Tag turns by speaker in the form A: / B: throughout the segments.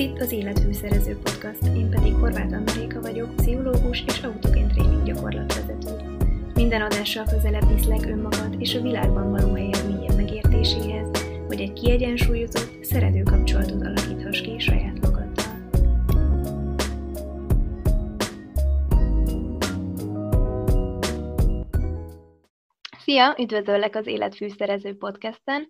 A: itt az Életfűszerező Podcast, én pedig Horváth Andréka vagyok, pszichológus és autogén tréning gyakorlatvezető. Minden adással közelebb viszlek önmagad és a világban való helyed milyen megértéséhez, hogy egy kiegyensúlyozott, szerető kapcsolatot alakíthass ki saját magaddal. Szia! Üdvözöllek az Életfűszerező Podcasten!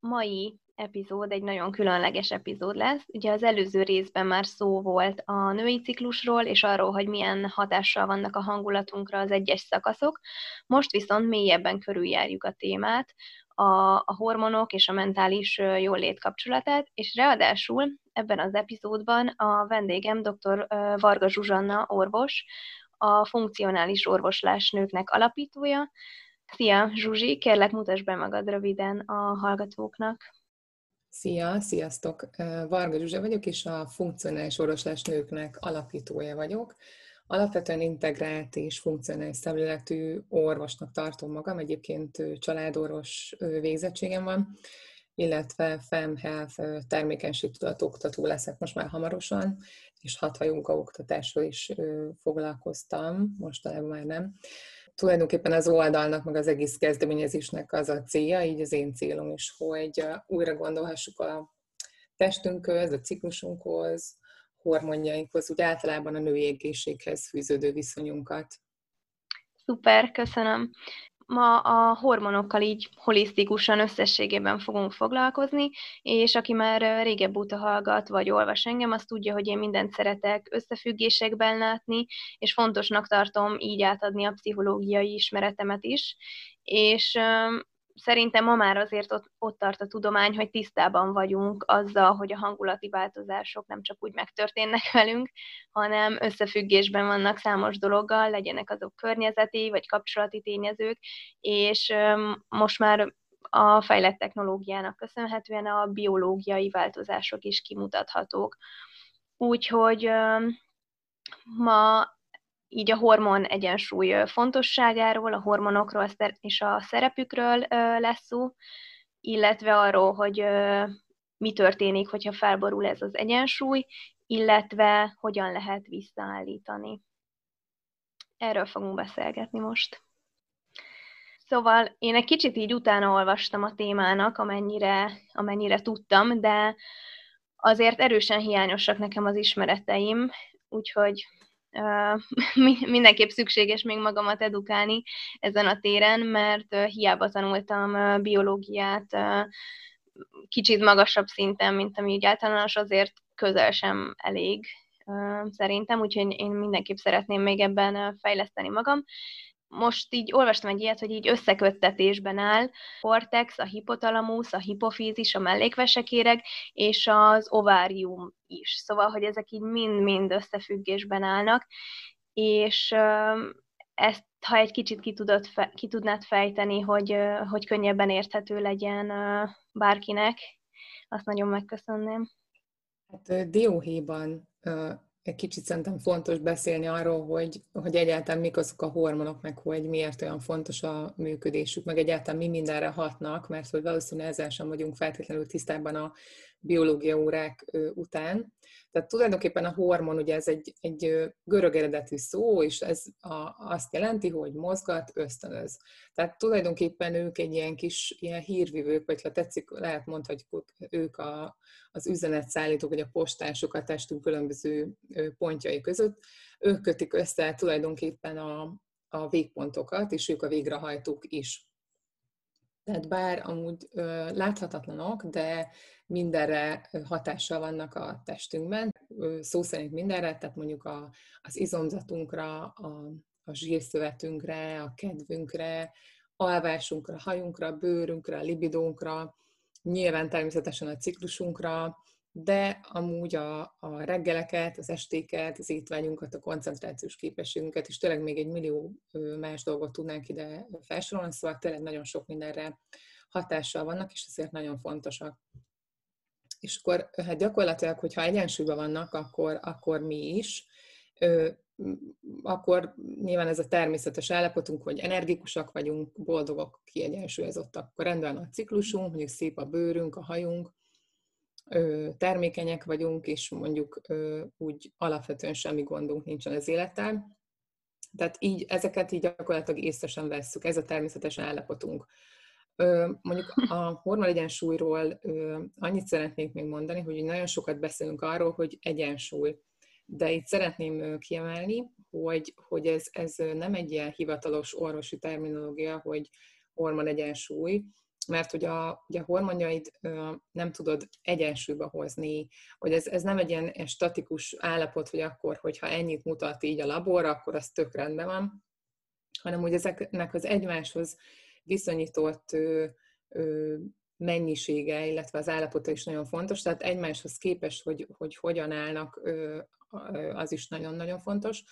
A: Mai epizód egy nagyon különleges epizód lesz. Ugye az előző részben már szó volt a női ciklusról, és arról, hogy milyen hatással vannak a hangulatunkra az egyes szakaszok. Most viszont mélyebben körüljárjuk a témát, a, a hormonok és a mentális jólét kapcsolatát, és ráadásul ebben az epizódban a vendégem dr. Varga Zsuzsanna orvos, a funkcionális orvoslás nőknek alapítója. Szia, Zsuzsi, kérlek mutasd be magad röviden a hallgatóknak.
B: Szia, sziasztok! Varga Zsuzsa vagyok, és a funkcionális orvoslás nőknek alapítója vagyok. Alapvetően integrált és funkcionális szemléletű orvosnak tartom magam, egyébként családorvos végzettségem van, illetve FEM Health termékenységtudat oktató leszek most már hamarosan, és hatva oktatásról is foglalkoztam, mostanában már nem tulajdonképpen az oldalnak, meg az egész kezdeményezésnek az a célja, így az én célom is, hogy újra gondolhassuk a testünkhöz, a ciklusunkhoz, hormonjainkhoz, úgy általában a női egészséghez fűződő viszonyunkat.
A: Szuper, köszönöm. Ma a hormonokkal így holisztikusan összességében fogunk foglalkozni, és aki már régebb óta hallgat vagy olvas engem, az tudja, hogy én mindent szeretek összefüggésekben látni, és fontosnak tartom így átadni a pszichológiai ismeretemet is, és szerintem ma már azért ott, ott tart a tudomány, hogy tisztában vagyunk azzal, hogy a hangulati változások nem csak úgy megtörténnek velünk, hanem összefüggésben vannak számos dologgal, legyenek azok környezeti vagy kapcsolati tényezők, és most már a fejlett technológiának köszönhetően a biológiai változások is kimutathatók. Úgyhogy ma így a hormon egyensúly fontosságáról, a hormonokról és a szerepükről lesz szó, illetve arról, hogy mi történik, hogyha felborul ez az egyensúly, illetve hogyan lehet visszaállítani. Erről fogunk beszélgetni most. Szóval én egy kicsit így utána olvastam a témának, amennyire, amennyire tudtam, de azért erősen hiányosak nekem az ismereteim, úgyhogy mindenképp szükséges még magamat edukálni ezen a téren, mert hiába tanultam biológiát kicsit magasabb szinten, mint ami így általános, azért közel sem elég szerintem, úgyhogy én mindenképp szeretném még ebben fejleszteni magam most így olvastam egy ilyet, hogy így összeköttetésben áll cortex, a hipotalamus, a hipofízis, a mellékvesekéreg és az ovárium is. Szóval, hogy ezek így mind-mind összefüggésben állnak, és ezt, ha egy kicsit ki, tudod, ki tudnád fejteni, hogy, hogy könnyebben érthető legyen bárkinek, azt nagyon megköszönném.
B: Hát dióhéjban egy kicsit szerintem fontos beszélni arról, hogy, hogy egyáltalán mik azok a hormonok, meg hogy miért olyan fontos a működésük, meg egyáltalán mi mindenre hatnak, mert hogy valószínűleg ezzel sem vagyunk feltétlenül tisztában a biológia órák után. Tehát tulajdonképpen a hormon, ugye ez egy, egy görög eredetű szó, és ez a, azt jelenti, hogy mozgat, ösztönöz. Tehát tulajdonképpen ők egy ilyen kis ilyen hírvivők, vagy ha tetszik, lehet mondhatjuk, ők a, az üzenetszállítók, vagy a postások a testünk különböző pontjai között. Ők kötik össze tulajdonképpen a, a végpontokat, és ők a végrehajtók is. Tehát bár amúgy ö, láthatatlanok, de mindenre hatással vannak a testünkben, szó szerint mindenre, tehát mondjuk a, az izomzatunkra, a, a zsírszövetünkre, a kedvünkre, alvásunkra, hajunkra, bőrünkre, libidónkra, nyilván természetesen a ciklusunkra, de amúgy a, a reggeleket, az estéket, az étvágyunkat, a koncentrációs képességünket, és tényleg még egy millió más dolgot tudnánk ide felsorolni, szóval tényleg nagyon sok mindenre hatással vannak, és ezért nagyon fontosak. És akkor hát gyakorlatilag, hogyha egyensúlyban vannak, akkor, akkor mi is, akkor nyilván ez a természetes állapotunk, hogy energikusak vagyunk, boldogok, kiegyensúlyozottak, akkor rendben a ciklusunk, mondjuk szép a bőrünk, a hajunk, termékenyek vagyunk, és mondjuk úgy alapvetően semmi gondunk nincsen az élettel. Tehát így, ezeket így gyakorlatilag észre sem vesszük, ez a természetes állapotunk. Mondjuk a hormon egyensúlyról annyit szeretnék még mondani, hogy nagyon sokat beszélünk arról, hogy egyensúly. De itt szeretném kiemelni, hogy, hogy ez, ez nem egy ilyen hivatalos orvosi terminológia, hogy hormon egyensúly, mert hogy a, ugye a hormonjaid nem tudod egyensúlyba hozni, hogy ez, ez nem egy ilyen statikus állapot, hogy akkor, hogyha ennyit mutat így a labor, akkor az tök rendben van, hanem hogy ezeknek az egymáshoz viszonyított ö, ö, mennyisége, illetve az állapota is nagyon fontos, tehát egymáshoz képest, hogy, hogy hogyan állnak, ö, az is nagyon-nagyon fontos.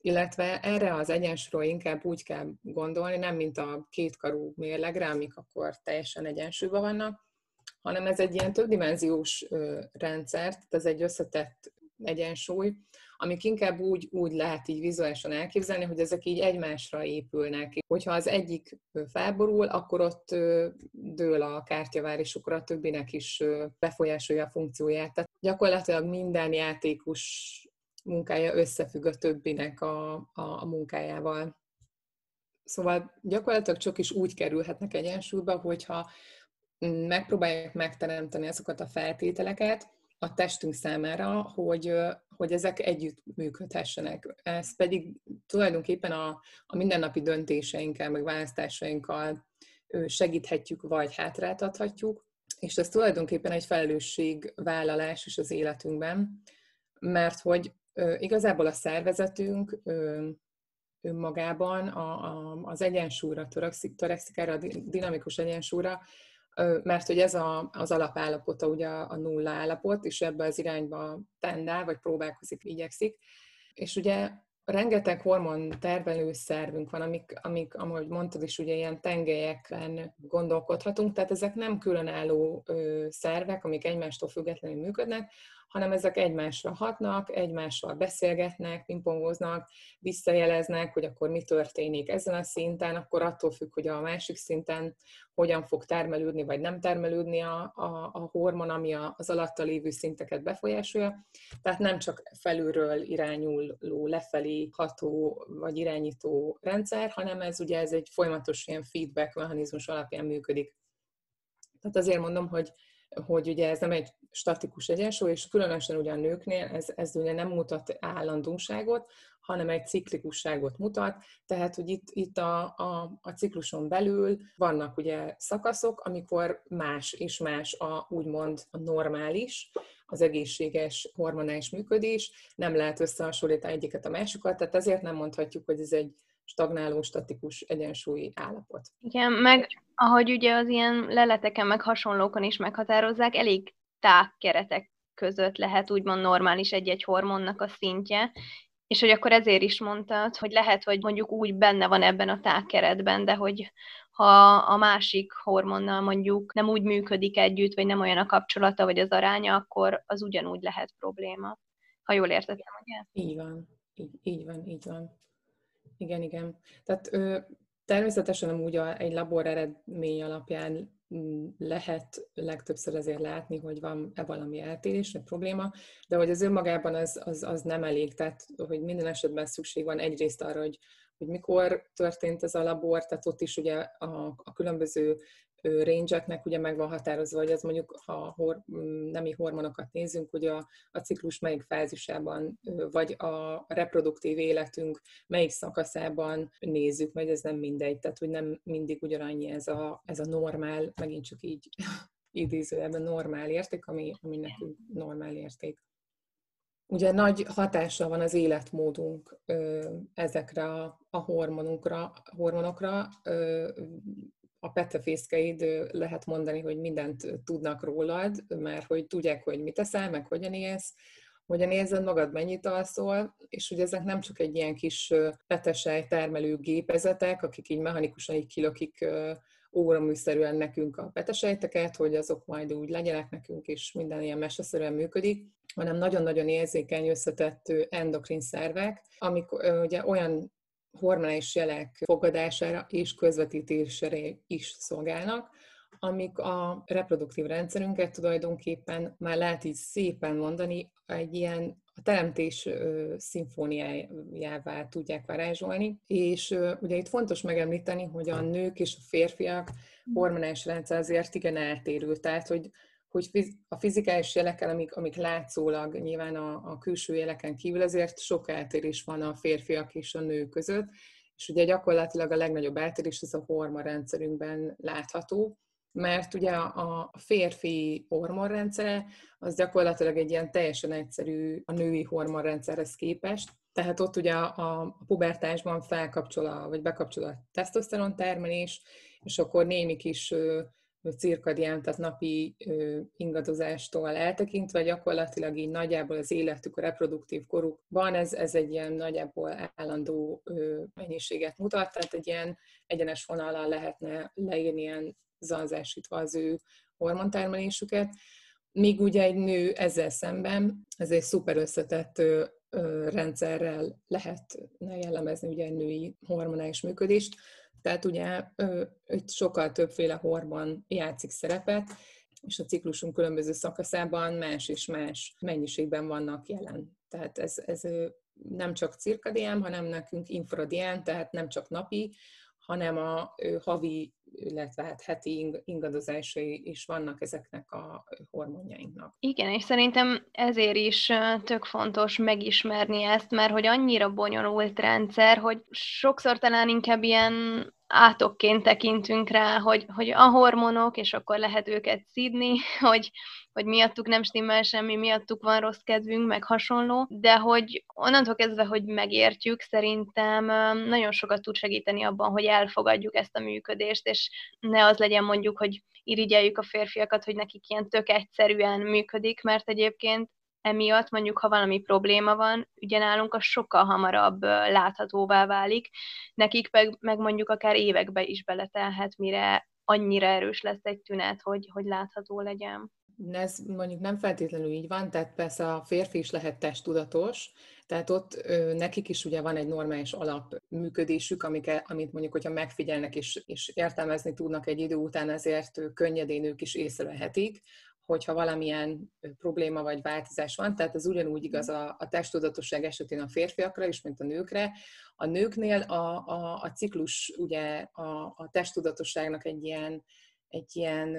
B: Illetve erre az egyensúlyra inkább úgy kell gondolni, nem mint a kétkarú mérlegre, amik akkor teljesen egyensúlyban vannak, hanem ez egy ilyen többdimenziós rendszer, tehát ez egy összetett egyensúly, amik inkább úgy, úgy lehet így vizuálisan elképzelni, hogy ezek így egymásra épülnek. Hogyha az egyik felborul, akkor ott dől a kártyavár, és a többinek is befolyásolja a funkcióját. Tehát gyakorlatilag minden játékos munkája összefügg a többinek a, a, a munkájával. Szóval gyakorlatilag csak is úgy kerülhetnek egyensúlyba, hogyha megpróbálják megteremteni azokat a feltételeket a testünk számára, hogy, hogy ezek együtt működhessenek. Ez pedig tulajdonképpen a, a mindennapi döntéseinkkel, meg választásainkkal segíthetjük, vagy hátráltathatjuk, és ez tulajdonképpen egy felelősségvállalás is az életünkben, mert hogy igazából a szervezetünk önmagában a, az egyensúlyra törekszik, erre a dinamikus egyensúlyra, mert hogy ez a, az alapállapota ugye a nulla állapot, és ebbe az irányba tendál, vagy próbálkozik, igyekszik. És ugye rengeteg hormon tervelő szervünk van, amik, amik, ahogy mondtad is, ugye ilyen tengelyekben gondolkodhatunk, tehát ezek nem különálló szervek, amik egymástól függetlenül működnek, hanem ezek egymásra hatnak, egymással beszélgetnek, pingpongoznak, visszajeleznek, hogy akkor mi történik ezen a szinten, akkor attól függ, hogy a másik szinten hogyan fog termelődni, vagy nem termelődni a, a, a hormon, ami az alatta lévő szinteket befolyásolja. Tehát nem csak felülről irányuló, lefelé ható vagy irányító rendszer, hanem ez ugye ez egy folyamatos ilyen feedback mechanizmus alapján működik. Tehát azért mondom, hogy hogy ugye ez nem egy statikus egyensúly, és különösen ugye a nőknél ez, ez ugye nem mutat állandóságot, hanem egy ciklikusságot mutat, tehát hogy itt, itt a, a, a cikluson belül vannak ugye szakaszok, amikor más és más a úgymond a normális, az egészséges hormonális működés, nem lehet összehasonlítani egyiket a másikat, tehát ezért nem mondhatjuk, hogy ez egy stagnáló, statikus egyensúlyi állapot.
A: Igen, meg ahogy ugye az ilyen leleteken, meg hasonlókon is meghatározzák, elég tág keretek között lehet úgymond normális egy-egy hormonnak a szintje, és hogy akkor ezért is mondtad, hogy lehet, hogy mondjuk úgy benne van ebben a tágkeretben, de hogy ha a másik hormonnal mondjuk nem úgy működik együtt, vagy nem olyan a kapcsolata, vagy az aránya, akkor az ugyanúgy lehet probléma. Ha jól értettem, ugye?
B: Így van, így, így van, így van. Igen, igen. Tehát ö, természetesen amúgy a, egy labor eredmény alapján mm, lehet legtöbbször azért látni, hogy van-e valami eltérés, vagy probléma, de hogy az önmagában az, az, az nem elég, tehát hogy minden esetben szükség van egyrészt arra, hogy, hogy mikor történt ez a labor, tehát ott is ugye a, a különböző range ugye meg van határozva, hogy az mondjuk, ha hor, nemi hormonokat nézzünk, hogy a, a ciklus melyik fázisában, vagy a reproduktív életünk melyik szakaszában nézzük, vagy ez nem mindegy, tehát hogy nem mindig ugyanannyi ez a, ez a normál, megint csak így idézőjelben normál érték, ami, ami nekünk normál érték. Ugye nagy hatása van az életmódunk ezekre a hormonokra, hormonokra a petefészkeid lehet mondani, hogy mindent tudnak rólad, mert hogy tudják, hogy mit teszel, meg hogyan élsz, hogyan érzed magad, mennyit alszol, és hogy ezek nem csak egy ilyen kis petesej termelő gépezetek, akik így mechanikusan így kilökik óraműszerűen nekünk a petesejteket, hogy azok majd úgy legyenek nekünk, és minden ilyen meseszerűen működik, hanem nagyon-nagyon érzékeny, összetett endokrin szervek, amik ugye olyan hormonális jelek fogadására és közvetítésére is szolgálnak, amik a reproduktív rendszerünket tulajdonképpen már lehet így szépen mondani, egy ilyen a teremtés szimfóniájává tudják varázsolni, és ugye itt fontos megemlíteni, hogy a nők és a férfiak hormonális rendszer azért igen eltérő, tehát hogy hogy a fizikális jelekkel, amik, amik látszólag nyilván a, a külső jeleken kívül, azért sok eltérés van a férfiak és a nők között, és ugye gyakorlatilag a legnagyobb eltérés ez a hormonrendszerünkben látható, mert ugye a férfi hormonrendszere az gyakorlatilag egy ilyen teljesen egyszerű a női hormonrendszerhez képest, tehát ott ugye a pubertásban felkapcsol a, vagy bekapcsol a tesztoszteron termelés, és akkor némi kis cirkadián, tehát napi ingadozástól eltekintve, gyakorlatilag így nagyjából az életük, a reproduktív korukban ez, ez egy ilyen nagyjából állandó mennyiséget mutat, tehát egy ilyen egyenes vonallal lehetne leírni ilyen zanzásítva az ő hormontermelésüket. Míg ugye egy nő ezzel szemben, ez egy szuper összetett rendszerrel lehetne jellemezni ugye egy női hormonális működést. Tehát ugye itt sokkal többféle hormon játszik szerepet, és a ciklusunk különböző szakaszában más és más mennyiségben vannak jelen. Tehát ez, ez nem csak cirkadián, hanem nekünk infradián, tehát nem csak napi, hanem a havi, illetve hát heti ingadozásai is vannak ezeknek a hormonjainknak.
A: Igen, és szerintem ezért is tök fontos megismerni ezt, mert hogy annyira bonyolult rendszer, hogy sokszor talán inkább ilyen átokként tekintünk rá, hogy, hogy a hormonok, és akkor lehet őket szídni, hogy, hogy miattuk nem stimmel semmi, miattuk van rossz kedvünk, meg hasonló, de hogy onnantól kezdve, hogy megértjük, szerintem nagyon sokat tud segíteni abban, hogy elfogadjuk ezt a működést, és ne az legyen mondjuk, hogy irigyeljük a férfiakat, hogy nekik ilyen tök egyszerűen működik, mert egyébként emiatt mondjuk, ha valami probléma van, ugye nálunk az sokkal hamarabb láthatóvá válik, nekik meg, meg mondjuk akár évekbe is beletelhet, mire annyira erős lesz egy tünet, hogy, hogy látható legyen.
B: Ez mondjuk nem feltétlenül így van, tehát persze a férfi is lehet testtudatos, tehát ott ö, nekik is ugye van egy normális alapműködésük, amik, amit mondjuk, hogyha megfigyelnek és, és értelmezni tudnak egy idő után, ezért könnyedén ők is észrevehetik hogyha valamilyen probléma vagy változás van, tehát ez ugyanúgy igaz a, a testtudatosság esetén a férfiakra is, mint a nőkre. A nőknél a, a, a ciklus ugye a, a testtudatosságnak egy ilyen, egy ilyen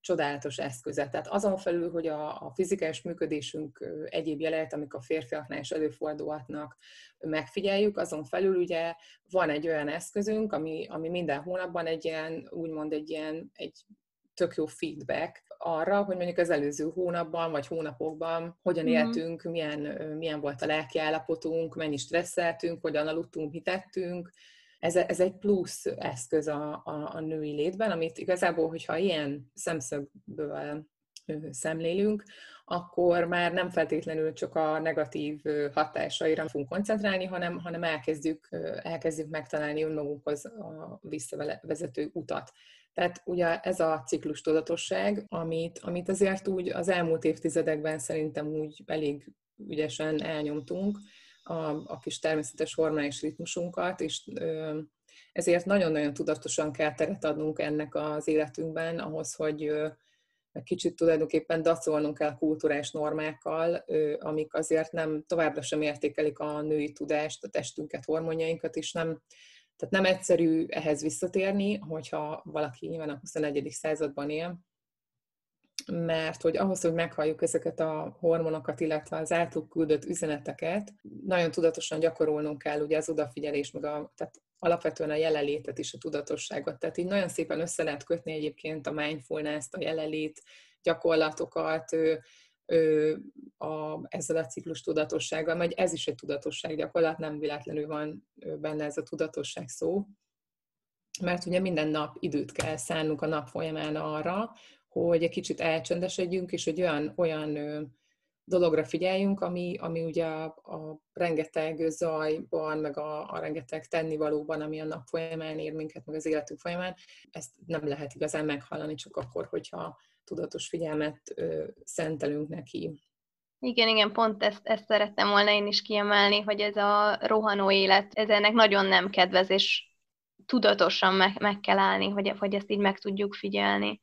B: csodálatos eszköze. Tehát azon felül, hogy a, a fizikális működésünk egyéb jeleit, amik a férfiaknál is előfordulhatnak, megfigyeljük, azon felül ugye van egy olyan eszközünk, ami, ami minden hónapban egy ilyen, úgymond egy ilyen, egy tök jó feedback arra, hogy mondjuk az előző hónapban vagy hónapokban hogyan mm-hmm. éltünk, milyen, milyen volt a lelki állapotunk, mennyi stresszeltünk, hogyan aludtunk, mit tettünk. Ez, ez egy plusz eszköz a, a, a női létben, amit igazából, hogyha ilyen szemszögből szemlélünk, akkor már nem feltétlenül csak a negatív hatásaira fogunk koncentrálni, hanem, hanem elkezdjük, elkezdjük megtalálni önmagunkhoz a visszavezető utat. Tehát ugye ez a ciklus tudatosság, amit, amit azért úgy az elmúlt évtizedekben szerintem úgy elég ügyesen elnyomtunk, a, a kis természetes hormonális ritmusunkat, és ö, ezért nagyon-nagyon tudatosan kell teret adnunk ennek az életünkben, ahhoz, hogy ö, kicsit tulajdonképpen dacolnunk kell kulturális normákkal, ö, amik azért nem továbbra sem értékelik a női tudást, a testünket, hormonjainkat, és nem tehát nem egyszerű ehhez visszatérni, hogyha valaki nyilván a 21. században él, mert hogy ahhoz, hogy meghalljuk ezeket a hormonokat, illetve az általuk küldött üzeneteket, nagyon tudatosan gyakorolnunk kell ugye az odafigyelés, meg a, tehát alapvetően a jelenlétet is, a tudatosságot. Tehát így nagyon szépen össze lehet kötni egyébként a mindfulness-t, a jelenlét gyakorlatokat, a, ezzel a ciklus tudatossággal, vagy ez is egy tudatosság gyakorlat, nem véletlenül van benne ez a tudatosság szó, mert ugye minden nap időt kell szánnunk a nap folyamán arra, hogy egy kicsit elcsendesedjünk, és hogy olyan, olyan dologra figyeljünk, ami, ami ugye a, a rengeteg zajban, meg a, a rengeteg tennivalóban, ami a nap folyamán ér minket, meg az életünk folyamán, ezt nem lehet igazán meghallani csak akkor, hogyha tudatos figyelmet szentelünk neki.
A: Igen, igen, pont ezt, ezt szerettem volna én is kiemelni, hogy ez a rohanó élet, ez ennek nagyon nem kedvez, és tudatosan meg, meg kell állni, hogy, hogy ezt így meg tudjuk figyelni.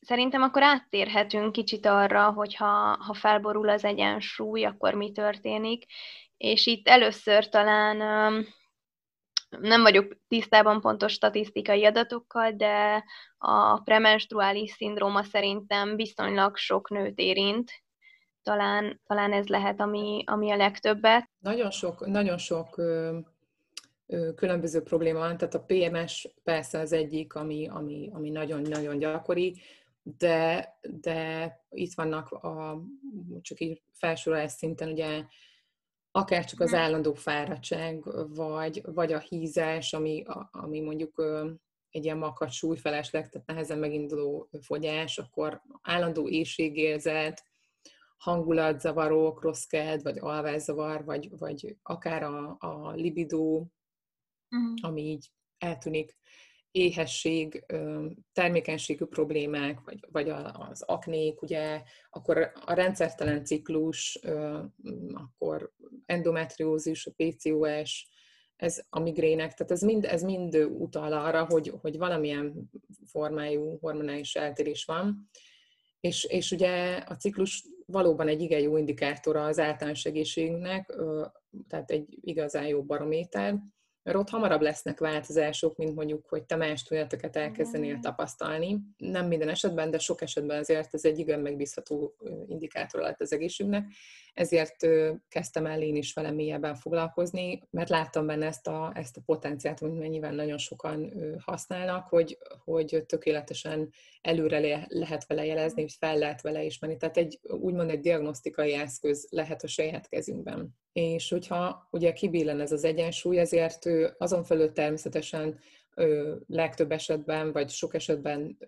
A: Szerintem akkor áttérhetünk kicsit arra, hogy ha, ha felborul az egyensúly, akkor mi történik. És itt először talán nem vagyok tisztában pontos statisztikai adatokkal, de a premenstruális szindróma szerintem viszonylag sok nőt érint. Talán, talán ez lehet, ami, ami a legtöbbet.
B: Nagyon sok, nagyon sok ö, ö, különböző probléma van, tehát a PMS persze az egyik, ami, ami, ami nagyon-nagyon gyakori, de, de itt vannak a, csak így felsorolás szinten ugye akár csak az állandó fáradtság, vagy, vagy a hízás, ami, ami mondjuk egy ilyen makadt súlyfelesleg, tehát nehezen meginduló fogyás, akkor állandó éjségérzet, hangulatzavarok, rossz ked, vagy alvászavar, vagy, vagy akár a, a libidó, uh-huh. ami így eltűnik, éhesség, termékenységű problémák, vagy, vagy az aknék, ugye, akkor a rendszertelen ciklus, akkor endometriózis, a PCOS, ez a migrének, tehát ez mind, ez mind utal arra, hogy, hogy valamilyen formájú hormonális eltérés van, és, és ugye a ciklus valóban egy igen jó indikátora az általános egészségünknek, tehát egy igazán jó barométer, mert ott hamarabb lesznek változások, mint mondjuk, hogy te más tudateket elkezdenél tapasztalni. Nem minden esetben, de sok esetben azért ez egy igen megbízható indikátor lett az egészségnek. Ezért kezdtem el én is vele mélyebben foglalkozni, mert láttam benne ezt a, ezt a potenciát, amit mennyivel nagyon sokan használnak, hogy, hogy tökéletesen előre lehet vele jelezni, hogy fel lehet vele ismerni. Tehát egy úgymond egy diagnosztikai eszköz lehet a saját kezünkben és hogyha ugye kibillen ez az egyensúly, ezért azon felül természetesen legtöbb esetben, vagy sok esetben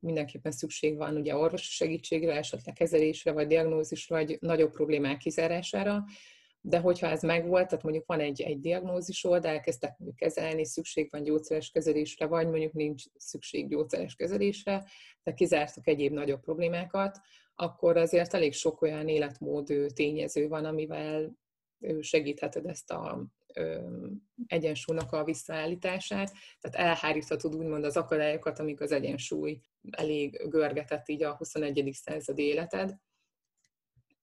B: mindenképpen szükség van ugye orvosi segítségre, esetleg kezelésre, vagy diagnózisra, vagy nagyobb problémák kizárására, de hogyha ez megvolt, tehát mondjuk van egy, egy diagnózisod, elkezdtek mondjuk kezelni, szükség van gyógyszeres kezelésre, vagy mondjuk nincs szükség gyógyszeres kezelésre, de kizártak egyéb nagyobb problémákat, akkor azért elég sok olyan életmód tényező van, amivel segítheted ezt a egyensúlynak a visszaállítását, tehát elháríthatod úgymond az akadályokat, amik az egyensúly elég görgetett így a 21. századi életed.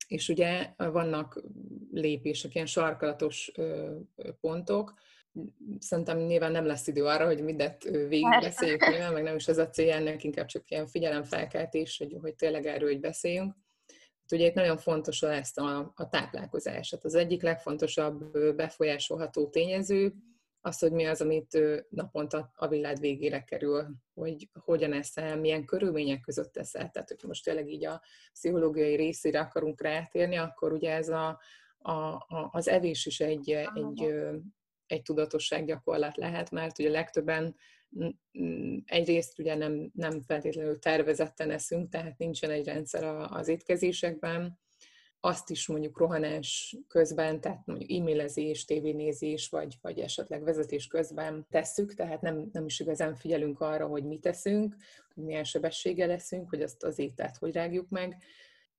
B: És ugye vannak lépések, ilyen sarkalatos pontok, szerintem nyilván nem lesz idő arra, hogy mindent végigbeszéljük, nyilván, meg nem is ez a cél, ennek inkább csak ilyen figyelemfelkeltés, hogy, hogy tényleg erről hogy beszéljünk. Ugye itt nagyon fontos ezt a, a táplálkozás. Hát az egyik legfontosabb befolyásolható tényező az, hogy mi az, amit naponta a világ végére kerül, hogy hogyan eszel, milyen körülmények között eszel. Tehát, hogyha most tényleg így a pszichológiai részére akarunk rátérni, akkor ugye ez a, a, a, az evés is egy, egy, egy tudatossággyakorlat lehet, mert ugye legtöbben egyrészt ugye nem, nem feltétlenül tervezetten eszünk, tehát nincsen egy rendszer az étkezésekben, azt is mondjuk rohanás közben, tehát mondjuk e-mailezés, tévénézés, vagy, vagy esetleg vezetés közben tesszük, tehát nem, nem is igazán figyelünk arra, hogy mit teszünk, milyen sebességgel leszünk, hogy azt az ételt hogy rágjuk meg,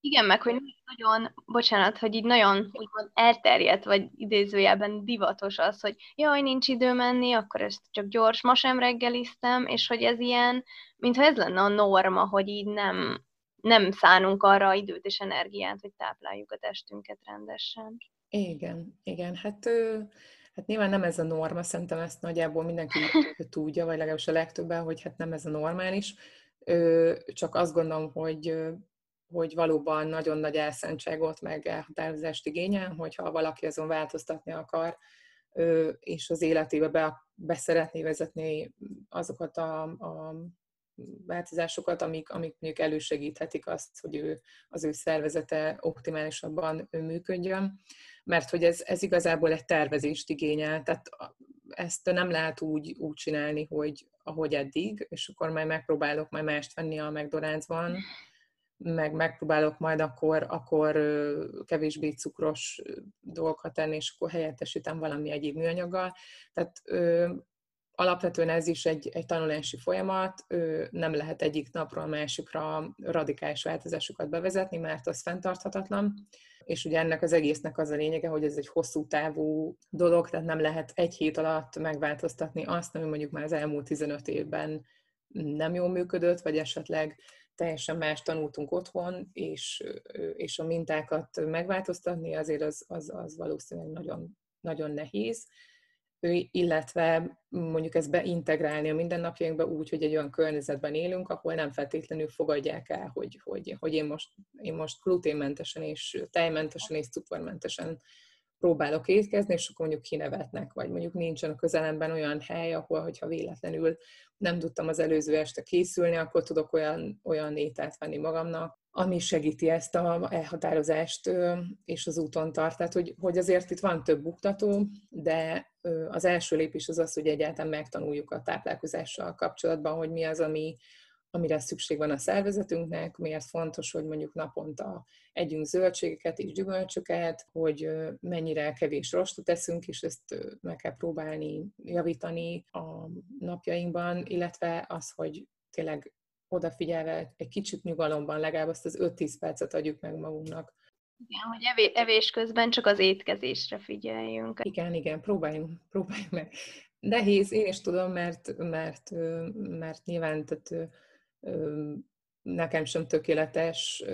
A: igen, meg hogy nagyon, bocsánat, hogy így nagyon úgymond elterjedt, vagy idézőjelben divatos az, hogy jaj, nincs idő menni, akkor ezt csak gyors, ma sem reggeliztem, és hogy ez ilyen, mintha ez lenne a norma, hogy így nem, nem szánunk arra időt és energiát, hogy tápláljuk a testünket rendesen.
B: Igen, igen, hát, hát nyilván nem ez a norma, szerintem ezt nagyjából mindenki tudja, vagy legalábbis a legtöbben, hogy hát nem ez a normális, csak azt gondolom, hogy hogy valóban nagyon nagy elszántságot meg elhatározást igényel, hogyha valaki azon változtatni akar, és az életébe be, be szeretné vezetni azokat a, a változásokat, amik, amik mondjuk elősegíthetik azt, hogy ő, az ő szervezete optimálisabban működjön, mert hogy ez, ez igazából egy tervezést igényel, tehát ezt nem lehet úgy, úgy csinálni, hogy ahogy eddig, és akkor majd megpróbálok majd mást venni a McDonald'sban, meg megpróbálok majd akkor, akkor kevésbé cukros dolgokat tenni, és akkor helyettesítem valami egyéb műanyaggal. Tehát ö, alapvetően ez is egy, egy tanulási folyamat, ö, nem lehet egyik napról a másikra radikális változásokat bevezetni, mert az fenntarthatatlan. és ugye ennek az egésznek az a lényege, hogy ez egy hosszú távú dolog, tehát nem lehet egy hét alatt megváltoztatni azt, ami mondjuk már az elmúlt 15 évben nem jól működött, vagy esetleg teljesen más tanultunk otthon, és, és a mintákat megváltoztatni azért az, az, az valószínűleg nagyon, nagyon nehéz. Illetve mondjuk ezt beintegrálni a mindennapjainkba úgy, hogy egy olyan környezetben élünk, ahol nem feltétlenül fogadják el, hogy, hogy, hogy én, most, én most gluténmentesen és tejmentesen és cukormentesen próbálok étkezni, és akkor mondjuk kinevetnek, vagy mondjuk nincsen a közelemben olyan hely, ahol, hogyha véletlenül nem tudtam az előző este készülni, akkor tudok olyan, olyan ételt venni magamnak, ami segíti ezt a elhatározást és az úton tart. Tehát, hogy, hogy azért itt van több buktató, de az első lépés az az, hogy egyáltalán megtanuljuk a táplálkozással kapcsolatban, hogy mi az, ami, amire szükség van a szervezetünknek, miért fontos, hogy mondjuk naponta együnk zöldségeket és gyümölcsöket, hogy mennyire kevés rostot teszünk, és ezt meg kell próbálni javítani a napjainkban, illetve az, hogy tényleg odafigyelve egy kicsit nyugalomban, legalább azt az 5-10 percet adjuk meg magunknak.
A: Igen, hogy evés közben csak az étkezésre figyeljünk.
B: Igen, igen, próbáljunk, próbáljunk meg. Nehéz, én is tudom, mert, mert, mert nyilván tehát, nekem sem tökéletes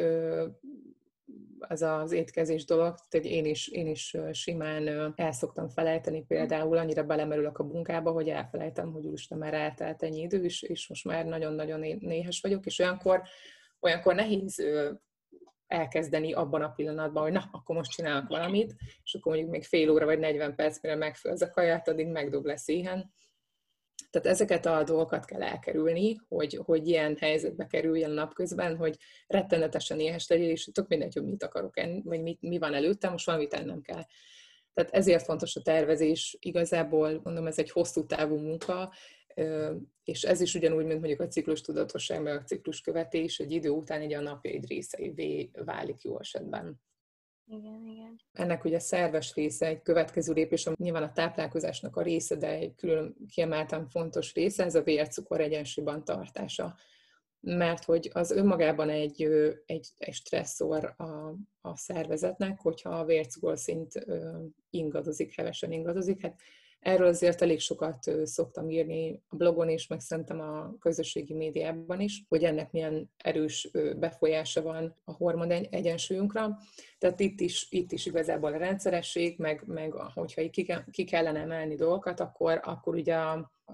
B: az az étkezés dolog, tehát én is, én is simán el szoktam felejteni például, annyira belemerülök a munkába, hogy elfelejtem, hogy úristen már eltelt ennyi idő, és, és most már nagyon-nagyon néhes vagyok, és olyankor, olyankor nehéz elkezdeni abban a pillanatban, hogy na, akkor most csinálok valamit, és akkor mondjuk még fél óra vagy 40 perc, mire megfő az a kaját, addig megdob lesz éhen, tehát ezeket a dolgokat kell elkerülni, hogy, hogy ilyen helyzetbe kerüljen napközben, hogy rettenetesen éhes legyél, és tök mindegy, hogy mit akarok enni, vagy mit, mi van előttem, most valamit ennem kell. Tehát ezért fontos a tervezés, igazából mondom, ez egy hosszú távú munka, és ez is ugyanúgy, mint mondjuk a ciklus tudatosság, meg a ciklus követés, egy idő után egy a napjaid részeivé válik jó esetben.
A: Igen, igen.
B: Ennek ugye szerves része, egy következő lépés, ami nyilván a táplálkozásnak a része, de egy külön kiemelten fontos része, ez a vércukor egyensúlyban tartása. Mert hogy az önmagában egy, egy, egy stresszor a, a szervezetnek, hogyha a vércukorszint ingadozik, hevesen ingadozik. Hát Erről azért elég sokat szoktam írni a blogon is, meg szerintem a közösségi médiában is, hogy ennek milyen erős befolyása van a hormon egyensúlyunkra. Tehát itt is, itt is igazából a rendszeresség, meg, meg hogyha ki kellene emelni dolgokat, akkor, akkor ugye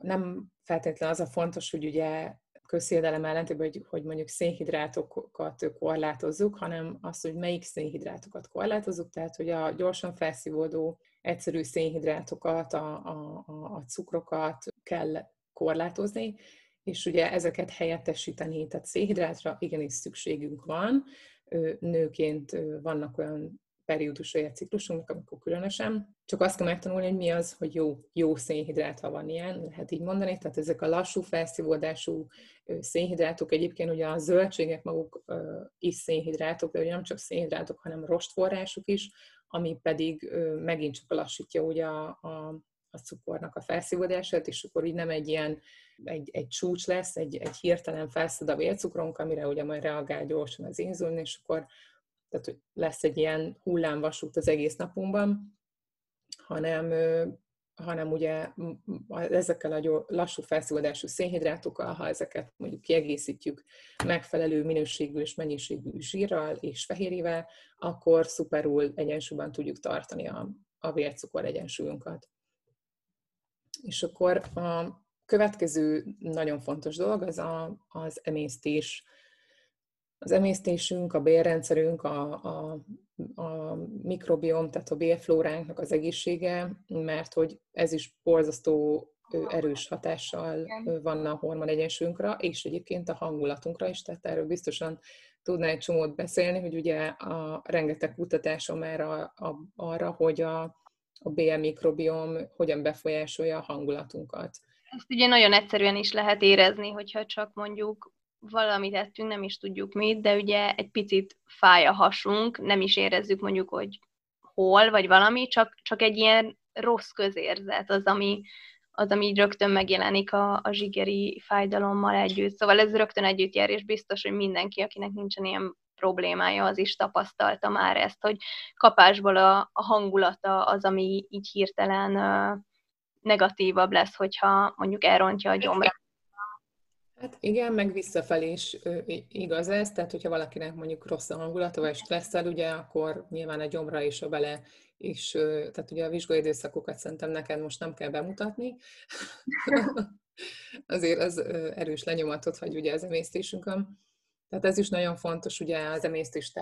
B: nem feltétlenül az a fontos, hogy ugye közszédelem ellentében, hogy, hogy mondjuk szénhidrátokat korlátozzuk, hanem az, hogy melyik szénhidrátokat korlátozzuk, tehát hogy a gyorsan felszívódó egyszerű szénhidrátokat, a, a, a cukrokat kell korlátozni, és ugye ezeket helyettesíteni, tehát szénhidrátra igenis szükségünk van, nőként vannak olyan periódusai a ciklusunknak, amikor különösen. Csak azt kell megtanulni, hogy mi az, hogy jó, jó szénhidrát, ha van ilyen, lehet így mondani. Tehát ezek a lassú felszívódású szénhidrátok, egyébként ugye a zöldségek maguk is szénhidrátok, de ugye nem csak szénhidrátok, hanem rostforrásuk is, ami pedig megint csak lassítja ugye a, a, a cukornak a felszívódását, és akkor így nem egy ilyen egy, egy csúcs lesz, egy, egy hirtelen felszed a vércukronk, amire ugye majd reagál gyorsan az inzulin, és akkor tehát, hogy lesz egy ilyen hullámvasút az egész napunkban, hanem, hanem ugye ezekkel a lassú felszívódású szénhidrátokkal, ha ezeket mondjuk kiegészítjük megfelelő minőségű és mennyiségű zsírral és fehérjével, akkor szuperul egyensúlyban tudjuk tartani a, a vércukor egyensúlyunkat. És akkor a következő nagyon fontos dolog az a, az emésztés az emésztésünk, a bélrendszerünk, a, a, a mikrobiom, tehát a bélflóránknak az egészsége, mert hogy ez is borzasztó erős hatással van a hormon egyensúlyunkra, és egyébként a hangulatunkra is, tehát erről biztosan tudná egy csomót beszélni, hogy ugye a rengeteg kutatásom már a, a, arra, hogy a, a BL mikrobiom hogyan befolyásolja a hangulatunkat.
A: Ezt ugye nagyon egyszerűen is lehet érezni, hogyha csak mondjuk valamit ettünk, nem is tudjuk mit, de ugye egy picit fáj a hasunk, nem is érezzük mondjuk, hogy hol, vagy valami, csak, csak egy ilyen rossz közérzet az, ami, az, ami rögtön megjelenik a, a zsigeri fájdalommal együtt. Szóval ez rögtön együtt jár, és biztos, hogy mindenki, akinek nincsen ilyen problémája, az is tapasztalta már ezt, hogy kapásból a, a hangulata az, ami így hirtelen uh, negatívabb lesz, hogyha mondjuk elrontja a gyomrát.
B: Hát igen, meg visszafelé is igaz ez, tehát hogyha valakinek mondjuk rossz a hangulata, vagy stresszel, ugye, akkor nyilván a gyomra is a bele is, tehát ugye a vizsgai időszakokat szerintem neked most nem kell bemutatni. Azért az erős lenyomatot hagy ugye az emésztésünkön. Tehát ez is nagyon fontos, ugye az emésztés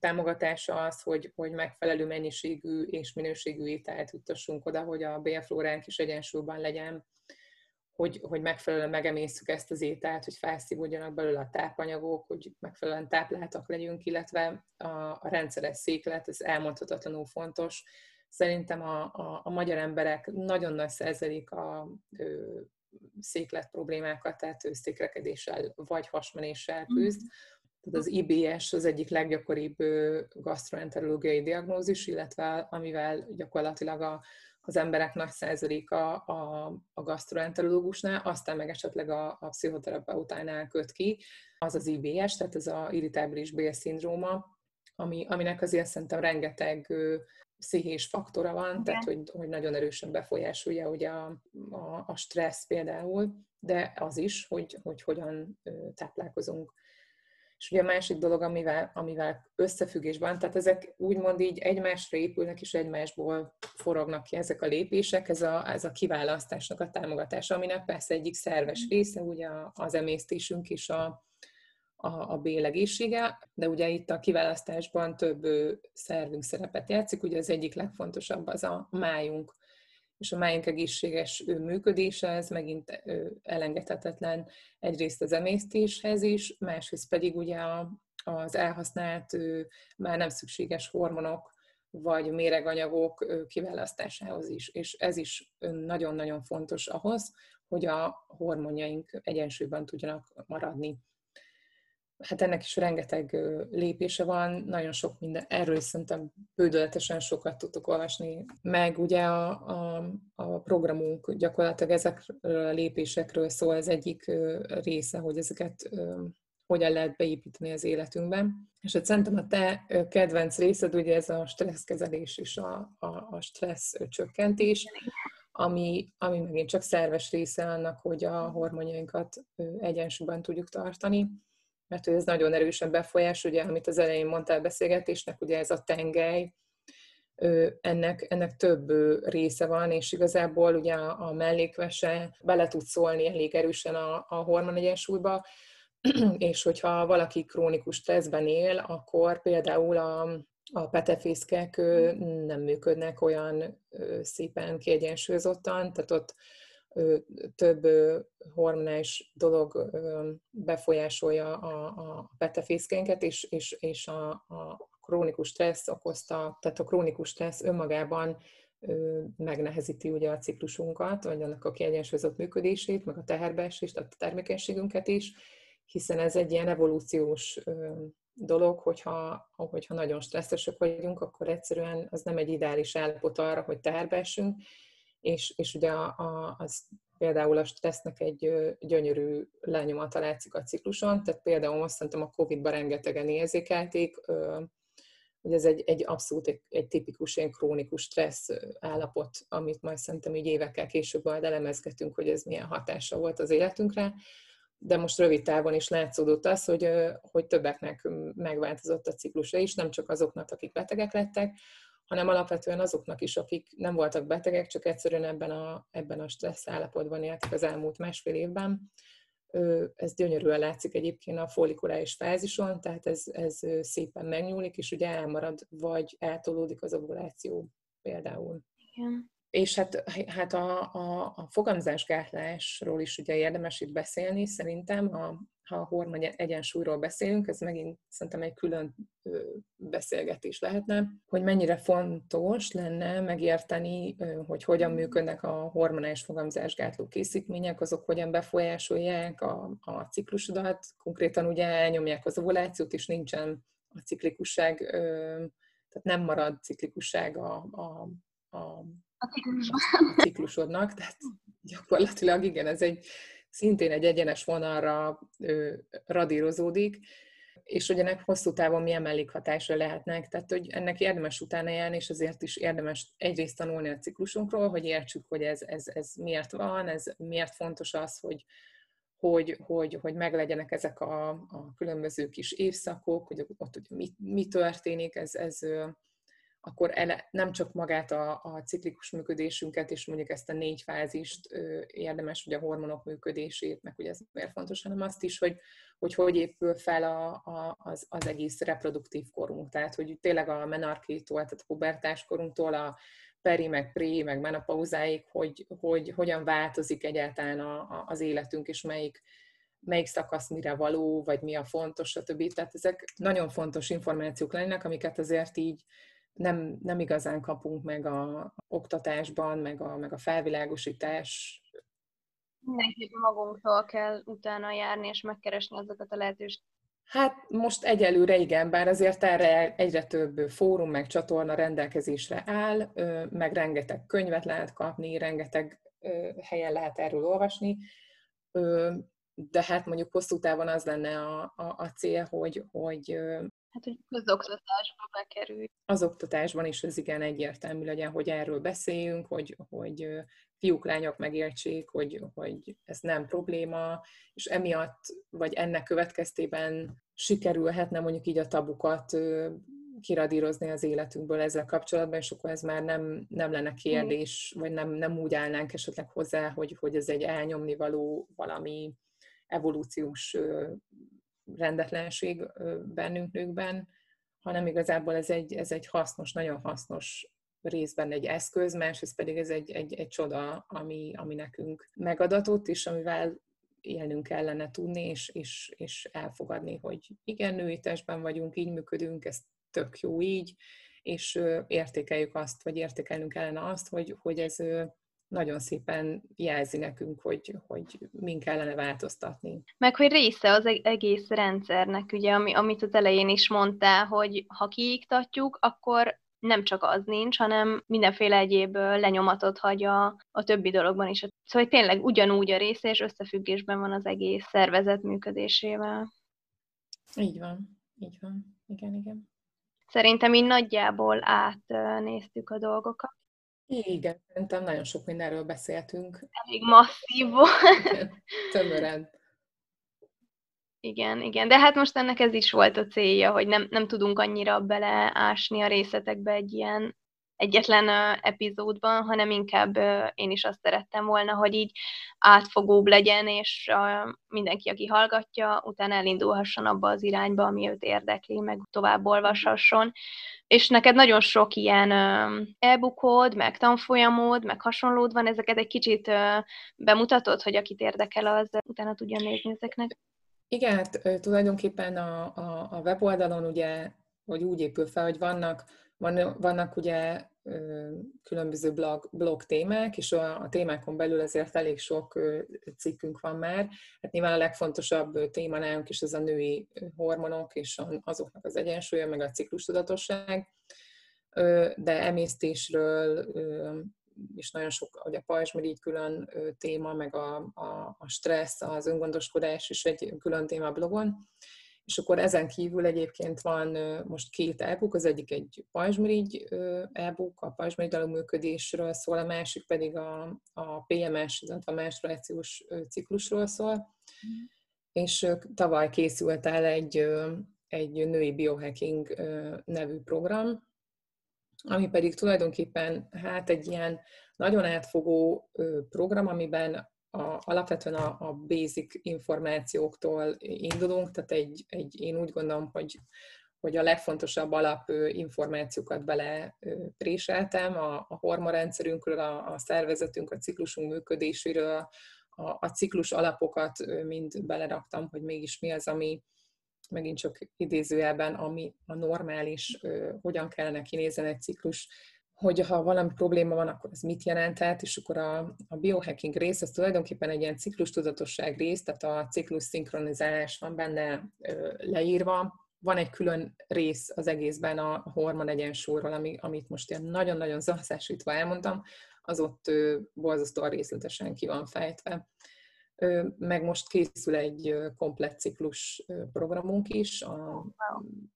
B: támogatása az, hogy, hogy megfelelő mennyiségű és minőségű ételt juttassunk oda, hogy a bélflóránk is egyensúlyban legyen, hogy, hogy megfelelően megemészszük ezt az ételt, hogy felszívódjanak belőle a tápanyagok, hogy megfelelően tápláltak legyünk, illetve a, a rendszeres széklet, ez elmondhatatlanul fontos. Szerintem a, a, a magyar emberek nagyon nagy szerzelik a ö, széklet problémákat, tehát székrekedéssel vagy hasmenéssel mm. küzd. Tehát az IBS az egyik leggyakoribb gastroenterológiai diagnózis, illetve amivel gyakorlatilag a az emberek nagy százaléka a, a gastroenterológusnál, aztán meg esetleg a, a pszichoterapeutánál köt ki, az az IBS, tehát ez a irritábilis bélszindróma, ami, aminek azért szerintem rengeteg pszichés faktora van, Igen. tehát hogy, hogy nagyon erősen befolyásolja ugye a, a, a stressz például, de az is, hogy, hogy hogyan táplálkozunk. És ugye a másik dolog, amivel, amivel összefüggésben, tehát ezek úgymond így egymásra épülnek, és egymásból forognak ki ezek a lépések, ez a, ez a kiválasztásnak a támogatása, aminek persze egyik szerves része, ugye az emésztésünk is a, a, a bélegészsége, de ugye itt a kiválasztásban több szervünk szerepet játszik, ugye az egyik legfontosabb az a májunk és a májunk egészséges működése, ez megint elengedhetetlen egyrészt az emésztéshez is, másrészt pedig ugye az elhasznált, már nem szükséges hormonok, vagy méreganyagok kiválasztásához is. És ez is nagyon-nagyon fontos ahhoz, hogy a hormonjaink egyensúlyban tudjanak maradni hát ennek is rengeteg lépése van, nagyon sok minden, erről is szerintem bődöletesen sokat tudtuk olvasni, meg ugye a, a, a programunk gyakorlatilag ezekről a lépésekről szól, ez egyik része, hogy ezeket hogyan lehet beépíteni az életünkben. És hát szerintem a te kedvenc részed ugye ez a stresszkezelés és a, a, a stressz csökkentés, ami, ami megint csak szerves része annak, hogy a hormonjainkat egyensúlyban tudjuk tartani mert ez nagyon erősen befolyás, ugye, amit az elején mondtál beszélgetésnek, ugye ez a tengely, ennek, ennek több része van, és igazából ugye a, a mellékvese bele tud szólni elég erősen a, a hormonegyensúlyba, és hogyha valaki krónikus stresszben él, akkor például a, a petefészkek nem működnek olyan szépen kiegyensúlyozottan, tehát ott több hormonális dolog befolyásolja a, a petefészkénket, és, és, és a, a krónikus stressz okozta, tehát a krónikus stressz önmagában megnehezíti ugye a ciklusunkat, vagy annak a kiegyensúlyozott működését, meg a teherbeesést, a termékenységünket is, hiszen ez egy ilyen evolúciós dolog, hogyha, hogyha nagyon stresszesek vagyunk, akkor egyszerűen az nem egy ideális állapot arra, hogy teherbeessünk, és, és ugye a, a, az például a stressznek egy gyönyörű lenyomata látszik a cikluson, tehát például most szerintem a Covid-ban rengetegen érzékelték, hogy ez egy, egy abszolút egy, egy tipikus ilyen krónikus stressz állapot, amit majd szerintem így évekkel később majd elemezgetünk, hogy ez milyen hatása volt az életünkre, de most rövid távon is látszódott az, hogy, hogy többeknek megváltozott a ciklusa is, nem csak azoknak, akik betegek lettek, hanem alapvetően azoknak is, akik nem voltak betegek, csak egyszerűen ebben a, ebben a stressz állapotban éltek az elmúlt másfél évben. Ez gyönyörűen látszik egyébként a folikuláris fázison, tehát ez, ez szépen megnyúlik, és ugye elmarad, vagy eltolódik az ovuláció például. Igen. És hát, hát a, a, a fogamzásgátlásról is ugye érdemes itt beszélni, szerintem, a, ha a hormon egyensúlyról beszélünk, ez megint szerintem egy külön beszélgetés lehetne, hogy mennyire fontos lenne megérteni, hogy hogyan működnek a hormonális fogamzásgátló készítmények, azok hogyan befolyásolják a, a ciklusodat, konkrétan ugye elnyomják az ovulációt, és nincsen a ciklikusság, tehát nem marad ciklikusság a, a, a a, a ciklusodnak, tehát gyakorlatilag igen, ez egy szintén egy egyenes vonalra radírozódik, és hogy ennek hosszú távon milyen mellékhatásra lehetnek. Tehát, hogy ennek érdemes utána járni, és azért is érdemes egyrészt tanulni a ciklusunkról, hogy értsük, hogy ez, ez, ez miért van, ez miért fontos az, hogy, hogy, hogy, hogy meglegyenek ezek a, a különböző kis évszakok, hogy ott hogy mi, mi történik, ez, ez akkor ele, nem csak magát a, a ciklikus működésünket, és mondjuk ezt a négy fázist ö, érdemes, hogy a hormonok működését, meg hogy ez miért fontos, hanem azt is, hogy hogy, hogy épül fel a, a, az, az egész reproduktív korunk. Tehát, hogy tényleg a menarkétól, tehát a pubertás korunktól a peri, meg pré, meg menopauzáig, hogy, hogy hogyan változik egyáltalán a, a, az életünk, és melyik, melyik szakasz mire való, vagy mi a fontos, stb. Tehát ezek nagyon fontos információk lennek, amiket azért így nem, nem igazán kapunk meg a oktatásban, meg a, meg a felvilágosítás.
A: Mindenképp magunktól kell utána járni, és megkeresni azokat a lehetőségeket.
B: Hát most egyelőre igen, bár azért erre egyre több fórum, meg csatorna rendelkezésre áll, meg rengeteg könyvet lehet kapni, rengeteg helyen lehet erről olvasni, de hát mondjuk hosszú távon az lenne a, a, a cél, hogy, hogy
A: Hát, hogy közoktatásba bekerülj.
B: Az oktatásban is ez igen egyértelmű legyen, hogy erről beszéljünk, hogy, hogy fiúk, lányok megértsék, hogy, hogy ez nem probléma, és emiatt, vagy ennek következtében sikerülhetne mondjuk így a tabukat kiradírozni az életünkből ezzel kapcsolatban, és akkor ez már nem, nem lenne kérdés, vagy nem, nem úgy állnánk esetleg hozzá, hogy, hogy ez egy elnyomni való valami evolúciós rendetlenség bennünk nőkben, hanem igazából ez egy, ez egy hasznos, nagyon hasznos részben egy eszköz, másrészt pedig ez egy, egy, egy csoda, ami, ami nekünk megadatott, és amivel élnünk kellene tudni, és, és, és elfogadni, hogy igen, női testben vagyunk, így működünk, ez tök jó így, és értékeljük azt, vagy értékelnünk kellene azt, hogy, hogy ez nagyon szépen jelzi nekünk, hogy, hogy min kellene változtatni.
A: Meg, hogy része az e-, egész rendszernek, ugye, ami, amit az elején is mondtál, hogy ha kiiktatjuk, akkor nem csak az nincs, hanem mindenféle egyéb lenyomatot hagy a, a többi dologban is. Szóval tényleg ugyanúgy a része, és összefüggésben van az egész szervezet működésével.
B: Így van, így van. Igen, igen.
A: Szerintem így nagyjából átnéztük a dolgokat.
B: Igen, szerintem nagyon sok mindenről beszéltünk.
A: Elég masszív volt.
B: Tömören.
A: Igen, igen, de hát most ennek ez is volt a célja, hogy nem, nem tudunk annyira beleásni a részletekbe egy ilyen egyetlen epizódban, hanem inkább én is azt szerettem volna, hogy így átfogóbb legyen, és mindenki, aki hallgatja, utána elindulhasson abba az irányba, ami őt érdekli, meg tovább olvashasson. És neked nagyon sok ilyen e-bookod, meg tanfolyamod, meg hasonlód van, ezeket egy kicsit bemutatod, hogy akit érdekel, az utána tudja nézni ezeknek?
B: Igen, hát tulajdonképpen a, a, a weboldalon ugye, hogy úgy épül fel, hogy vannak van, vannak ugye különböző blog, blog témák, és a, a témákon belül azért elég sok cikkünk van már. Hát nyilván a legfontosabb téma nálunk is az a női hormonok és azoknak az egyensúlya, meg a ciklustudatosság. De emésztésről és nagyon sok, hogy a pajzsmirigy külön téma, meg a, a, a stressz, az öngondoskodás is egy külön téma blogon. És akkor ezen kívül egyébként van most két e-book, az egyik egy pajzsmirigy e-book, a pajzsmirigy működésről szól, a másik pedig a, a PMS, a menstruációs ciklusról szól. Mm. És tavaly készült el egy, egy női biohacking nevű program, ami pedig tulajdonképpen hát egy ilyen nagyon átfogó program, amiben a, alapvetően a, a basic információktól indulunk, tehát egy, egy, én úgy gondolom, hogy, hogy a legfontosabb alap információkat bele préseltem, a, a hormonrendszerünkről, a, a szervezetünk, a ciklusunk működéséről, a, a ciklus alapokat mind beleraktam, hogy mégis mi az, ami megint csak idézőjelben, ami a normális, hogyan kellene kinézni egy ciklus, hogy ha valami probléma van, akkor ez mit jelenthet, és akkor a, a biohacking rész, az tulajdonképpen egy ilyen ciklus tudatosság rész, tehát a ciklus szinkronizálás van benne ö, leírva. Van egy külön rész az egészben a, hormon egyensúlyról, ami, amit most ilyen nagyon-nagyon zahaszásítva elmondtam, az ott ö, borzasztóan részletesen ki van fejtve. Meg most készül egy komplet ciklus programunk is, a,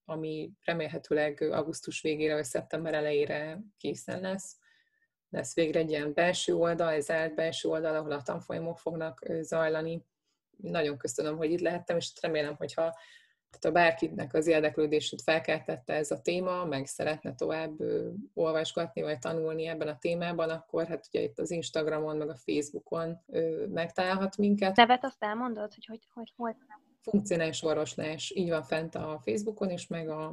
B: ami remélhetőleg augusztus végére vagy szeptember elejére készen lesz. Lesz végre egy ilyen belső oldal, ez zárt belső oldal, ahol a tanfolyamok fognak zajlani. Nagyon köszönöm, hogy itt lehettem, és remélem, hogyha ha bárkinek az érdeklődését felkeltette ez a téma, meg szeretne tovább olvasgatni, vagy tanulni ebben a témában, akkor hát ugye itt az Instagramon, meg a Facebookon megtalálhat minket.
A: Nevet azt elmondod, hogy hogy, hogy hol?
B: Funkcionális orvoslás, így van fent a Facebookon is, meg a,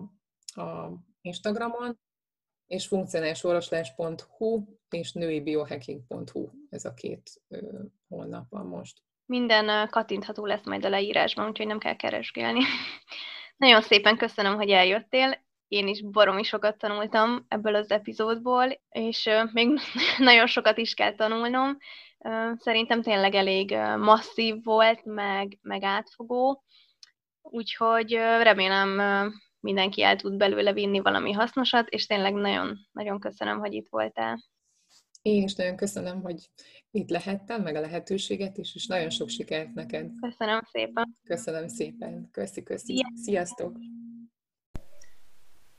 B: a Instagramon, és funkcionálisorvoslás.hu és nőibiohacking.hu, ez a két honlap van most
A: minden kattintható lesz majd a leírásban, úgyhogy nem kell keresgélni. Nagyon szépen köszönöm, hogy eljöttél. Én is baromi sokat tanultam ebből az epizódból, és még nagyon sokat is kell tanulnom. Szerintem tényleg elég masszív volt, meg, meg átfogó, úgyhogy remélem mindenki el tud belőle vinni valami hasznosat, és tényleg nagyon, nagyon köszönöm, hogy itt voltál.
B: Én is nagyon köszönöm, hogy itt lehettem, meg a lehetőséget is, és nagyon sok sikert neked.
A: Köszönöm szépen.
B: Köszönöm szépen. Köszi, köszi. Sziasztok!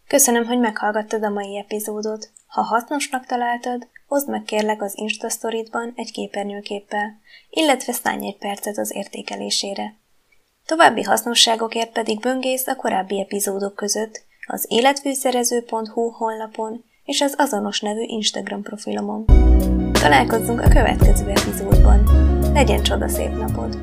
C: Köszönöm, hogy meghallgattad a mai epizódot. Ha hasznosnak találtad, oszd meg kérlek az Insta Story-ban egy képernyőképpel, illetve szállj egy percet az értékelésére. További hasznosságokért pedig böngész a korábbi epizódok között az életfűszerező.hu honlapon és az azonos nevű Instagram profilomon. Találkozzunk a következő epizódban. Legyen csoda szép napod!